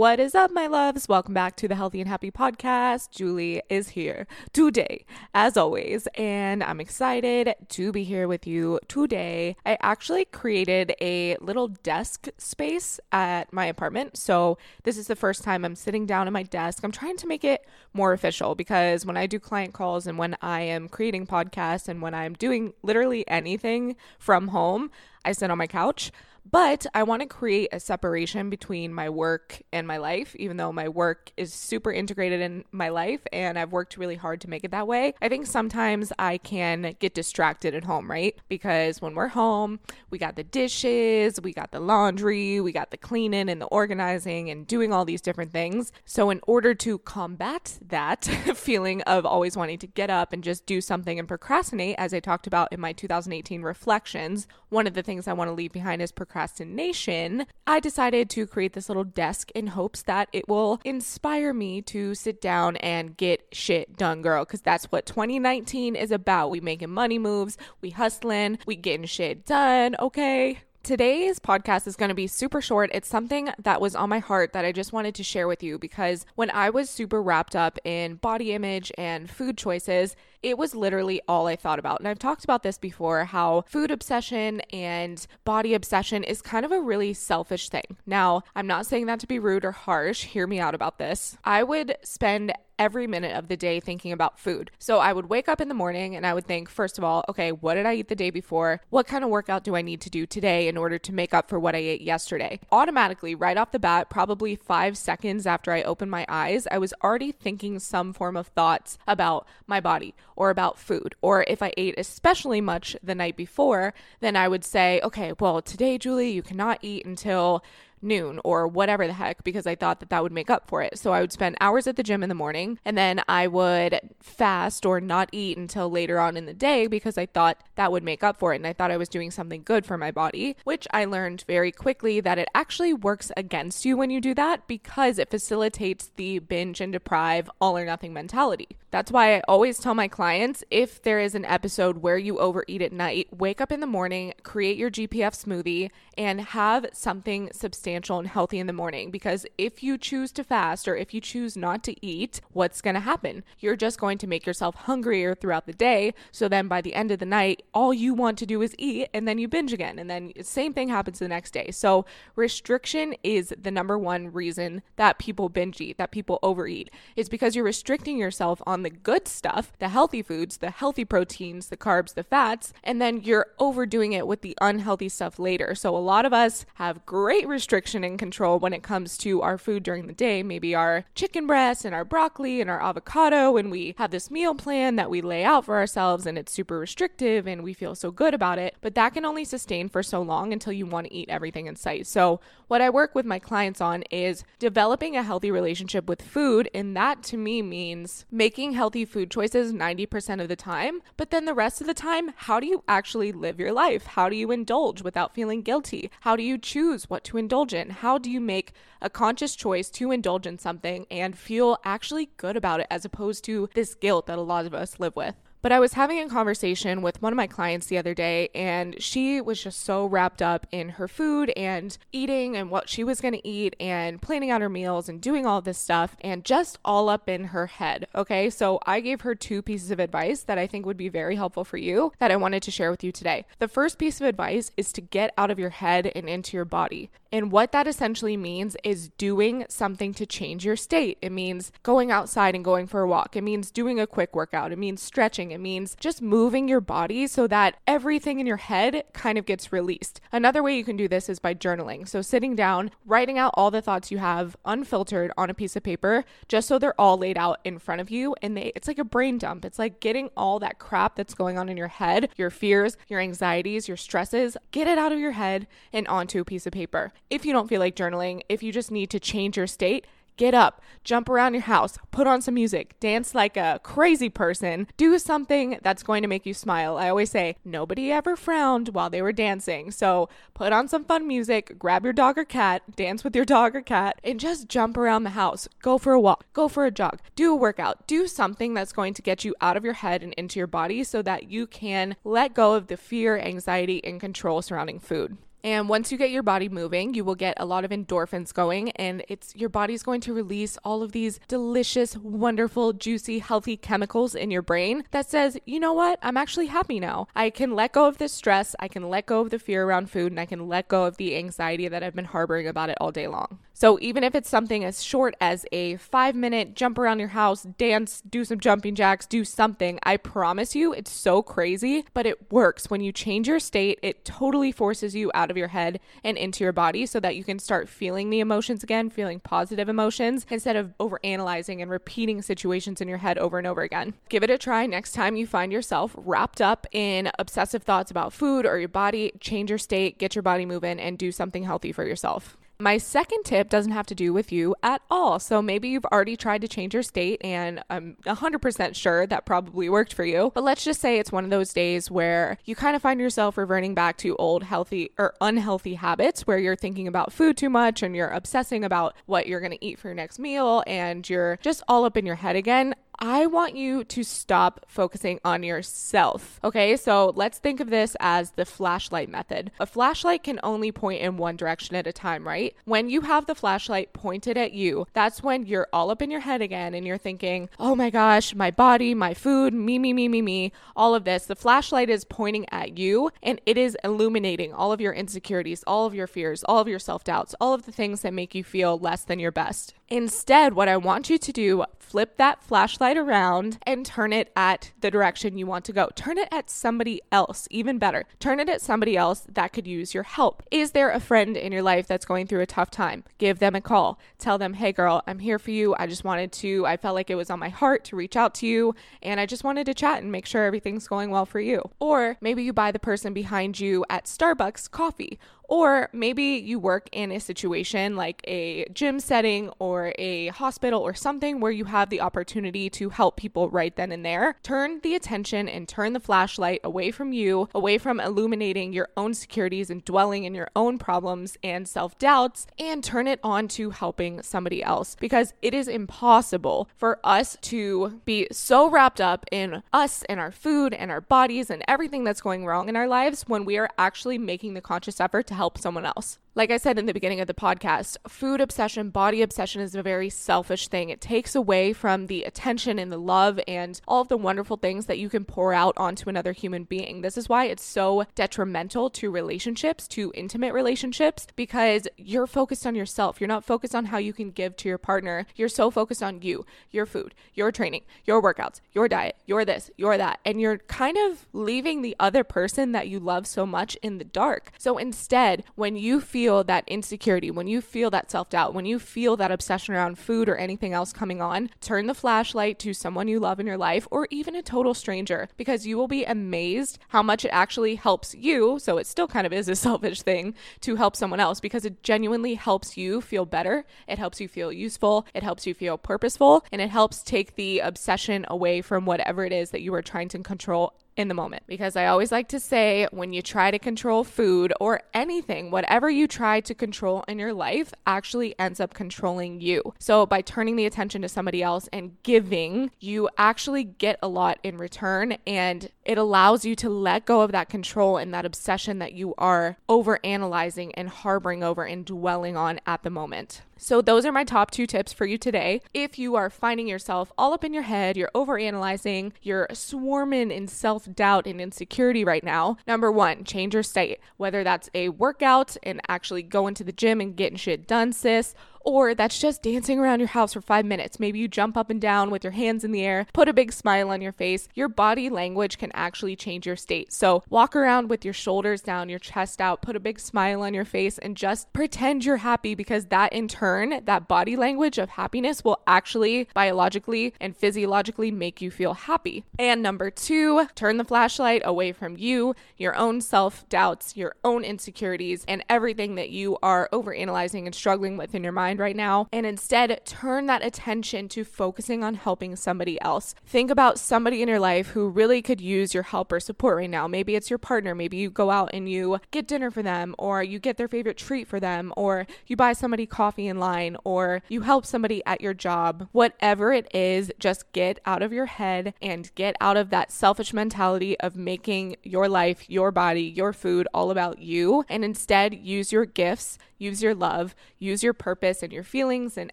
What is up, my loves? Welcome back to the Healthy and Happy Podcast. Julie is here today, as always, and I'm excited to be here with you today. I actually created a little desk space at my apartment. So, this is the first time I'm sitting down at my desk. I'm trying to make it more official because when I do client calls and when I am creating podcasts and when I'm doing literally anything from home, I sit on my couch. But I want to create a separation between my work and my life, even though my work is super integrated in my life and I've worked really hard to make it that way. I think sometimes I can get distracted at home, right? Because when we're home, we got the dishes, we got the laundry, we got the cleaning and the organizing and doing all these different things. So, in order to combat that feeling of always wanting to get up and just do something and procrastinate, as I talked about in my 2018 reflections, one of the things I want to leave behind is procrastination procrastination, I decided to create this little desk in hopes that it will inspire me to sit down and get shit done, girl. Because that's what 2019 is about. We making money moves, we hustling, we getting shit done, okay? Today's podcast is going to be super short. It's something that was on my heart that I just wanted to share with you because when I was super wrapped up in body image and food choices, it was literally all I thought about. And I've talked about this before how food obsession and body obsession is kind of a really selfish thing. Now, I'm not saying that to be rude or harsh. Hear me out about this. I would spend every minute of the day thinking about food. So I would wake up in the morning and I would think, first of all, okay, what did I eat the day before? What kind of workout do I need to do today in order to make up for what I ate yesterday? Automatically, right off the bat, probably five seconds after I opened my eyes, I was already thinking some form of thoughts about my body or about food. Or if I ate especially much the night before, then I would say, okay, well, today, Julie, you cannot eat until noon or whatever the heck because I thought that that would make up for it. So I would spend hours at the gym in the morning and then I would fast or not eat until later on in the day because I thought that would make up for it and I thought I was doing something good for my body, which I learned very quickly that it actually works against you when you do that because it facilitates the binge and deprive all or nothing mentality. That's why I always tell my clients if there is an episode where you overeat at night, wake up in the morning, create your GPF smoothie, and have something substantial and healthy in the morning. Because if you choose to fast or if you choose not to eat, what's going to happen? You're just going to make yourself hungrier throughout the day. So then by the end of the night, all you want to do is eat and then you binge again. And then same thing happens the next day. So restriction is the number one reason that people binge eat, that people overeat. It's because you're restricting yourself on the good stuff, the healthy foods, the healthy proteins, the carbs, the fats, and then you're overdoing it with the unhealthy stuff later. So a lot of us have great restriction and control when it comes to our food during the day, maybe our chicken breast and our broccoli and our avocado, and we have this meal plan that we lay out for ourselves and it's super restrictive and we feel so good about it. But that can only sustain for so long until you want to eat everything in sight. So what I work with my clients on is developing a healthy relationship with food, and that to me means making making healthy food choices 90% of the time, but then the rest of the time, how do you actually live your life? How do you indulge without feeling guilty? How do you choose what to indulge How do you make a conscious choice to indulge in something and feel actually good about it as opposed to this guilt that a lot of us live with? But I was having a conversation with one of my clients the other day, and she was just so wrapped up in her food and eating and what she was going to eat and planning out her meals and doing all this stuff and just all up in her head. Okay. So I gave her two pieces of advice that I think would be very helpful for you that I wanted to share with you today. The first piece of advice is to get out of your head and into your body. And what that essentially means is doing something to change your state. It means going outside and going for a walk. It means doing a quick workout. It means stretching journaling. It means just moving your body so that everything in your head kind of gets released. Another way you can do this is by journaling. So sitting down, writing out all the thoughts you have unfiltered on a piece of paper, just so they're all laid out in front of you. And they, it's like a brain dump. It's like getting all that crap that's going on in your head, your fears, your anxieties, your stresses, get it out of your head and onto a piece of paper. If you don't feel like journaling, if you just need to change your state, Get up, jump around your house, put on some music, dance like a crazy person, do something that's going to make you smile. I always say, nobody ever frowned while they were dancing. So put on some fun music, grab your dog or cat, dance with your dog or cat, and just jump around the house. Go for a walk, go for a jog, do a workout, do something that's going to get you out of your head and into your body so that you can let go of the fear, anxiety, and control surrounding food. And once you get your body moving, you will get a lot of endorphins going and it's your body's going to release all of these delicious, wonderful, juicy, healthy chemicals in your brain that says, "You know what? I'm actually happy now. I can let go of this stress, I can let go of the fear around food, and I can let go of the anxiety that I've been harboring about it all day long." So even if it's something as short as a 5-minute jump around your house, dance, do some jumping jacks, do something, I promise you it's so crazy, but it works. When you change your state, it totally forces you out of your head and into your body so that you can start feeling the emotions again, feeling positive emotions instead of over analyzing and repeating situations in your head over and over again. Give it a try next time you find yourself wrapped up in obsessive thoughts about food or your body. Change your state, get your body moving, and do something healthy for yourself. My second tip doesn't have to do with you at all. So maybe you've already tried to change your state, and I'm 100% sure that probably worked for you. But let's just say it's one of those days where you kind of find yourself reverting back to old healthy or unhealthy habits where you're thinking about food too much and you're obsessing about what you're going to eat for your next meal and you're just all up in your head again. I want you to stop focusing on yourself. Okay, so let's think of this as the flashlight method. A flashlight can only point in one direction at a time, right? When you have the flashlight pointed at you, that's when you're all up in your head again and you're thinking, oh my gosh, my body, my food, me, me, me, me, me, all of this. The flashlight is pointing at you and it is illuminating all of your insecurities, all of your fears, all of your self doubts, all of the things that make you feel less than your best. Instead, what I want you to do, flip that flashlight around and turn it at the direction you want to go. Turn it at somebody else, even better. Turn it at somebody else that could use your help. Is there a friend in your life that's going through a tough time? Give them a call. Tell them, hey girl, I'm here for you. I just wanted to, I felt like it was on my heart to reach out to you, and I just wanted to chat and make sure everything's going well for you. Or maybe you buy the person behind you at Starbucks coffee or maybe you work in a situation like a gym setting or a hospital or something where you have the opportunity to help people right then and there. Turn the attention and turn the flashlight away from you, away from illuminating your own securities and dwelling in your own problems and self doubts, and turn it on to helping somebody else because it is impossible for us to be so wrapped up in us and our food and our bodies and everything that's going wrong in our lives when we are actually making the conscious effort to help someone else. Like I said in the beginning of the podcast, food obsession, body obsession is a very selfish thing. It takes away from the attention and the love and all of the wonderful things that you can pour out onto another human being. This is why it's so detrimental to relationships, to intimate relationships, because you're focused on yourself. You're not focused on how you can give to your partner. You're so focused on you, your food, your training, your workouts, your diet, your this, your that. And you're kind of leaving the other person that you love so much in the dark. So instead, when you feel feel that insecurity, when you feel that self doubt, when you feel that obsession around food or anything else coming on, turn the flashlight to someone you love in your life or even a total stranger because you will be amazed how much it actually helps you. So it still kind of is a selfish thing to help someone else because it genuinely helps you feel better. It helps you feel useful. It helps you feel purposeful and it helps take the obsession away from whatever it is that you are trying to control in the moment. Because I always like to say when you try to control food or anything, whatever you try to control in your life actually ends up controlling you. So by turning the attention to somebody else and giving, you actually get a lot in return and it allows you to let go of that control and that obsession that you are over analyzing and harboring over and dwelling on at the moment. So, those are my top two tips for you today. If you are finding yourself all up in your head, you're over analyzing, you're swarming in self doubt and insecurity right now, number one, change your state. Whether that's a workout and actually going to the gym and getting shit done, sis, or that's just dancing around your house for five minutes. Maybe you jump up and down with your hands in the air, put a big smile on your face. Your body language can actually change your state. So walk around with your shoulders down, your chest out, put a big smile on your face, and just pretend you're happy because that in turn, that body language of happiness will actually biologically and physiologically make you feel happy. And number two, turn the flashlight away from you, your own self doubts, your own insecurities, and everything that you are overanalyzing and struggling with in your mind right now. And instead, turn that attention to focusing on helping somebody else. Think about somebody in your life who really could use your help or support right now. Maybe it's your partner. Maybe you go out and you get dinner for them, or you get their favorite treat for them, or you buy somebody coffee in line, or you help somebody at your job. Whatever it is, just get out of your head and get out of that selfish mentality of making your life, your body, your food all about you, and instead use your gifts, use your love, use your purpose and your feelings and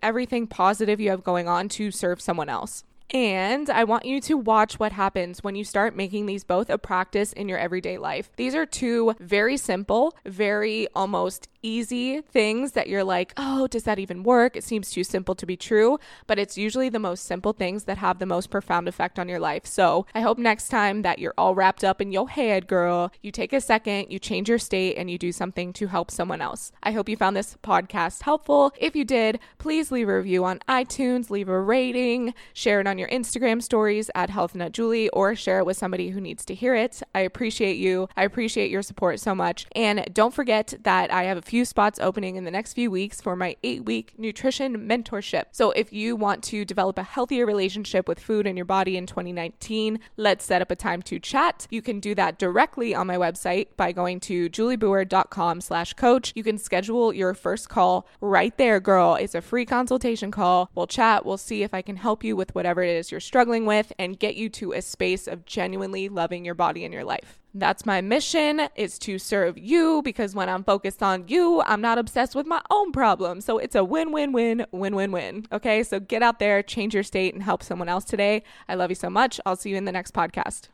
everything positive you have going on to serve someone else. And I want you to watch what happens when you start making these both a practice in your everyday life. These are two very simple, very almost easy things that you're like, oh, does that even work? It seems too simple to be true, but it's usually the most simple things that have the most profound effect on your life. So I hope next time that you're all wrapped up in your head, girl, you take a second, you change your state, and you do something to help someone else. I hope you found this podcast helpful. If you did, please leave a review on iTunes, leave a rating, share it on your Instagram stories at HealthNutJulie, or share it with somebody who needs to hear it. I appreciate you. I appreciate your support so much. And don't forget that I have a few few spots opening in the next few weeks for my eight week nutrition mentorship. So if you want to develop a healthier relationship with food and your body in 2019, let's set up a time to chat. You can do that directly on my website by going to juliebauer.com slash coach. You can schedule your first call right there, girl. It's a free consultation call. We'll chat. We'll see if I can help you with whatever it is you're struggling with and get you to a space of genuinely loving your body and your life. That's my mission is to serve you because when I'm focused on you, I'm not obsessed with my own problems. So it's a win win win win win win. Okay? So get out there, change your state and help someone else today. I love you so much. I'll see you in the next podcast.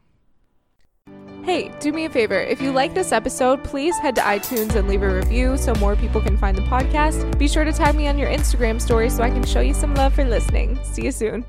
Hey, do me a favor. If you like this episode, please head to iTunes and leave a review so more people can find the podcast. Be sure to tag me on your Instagram story so I can show you some love for listening. See you soon.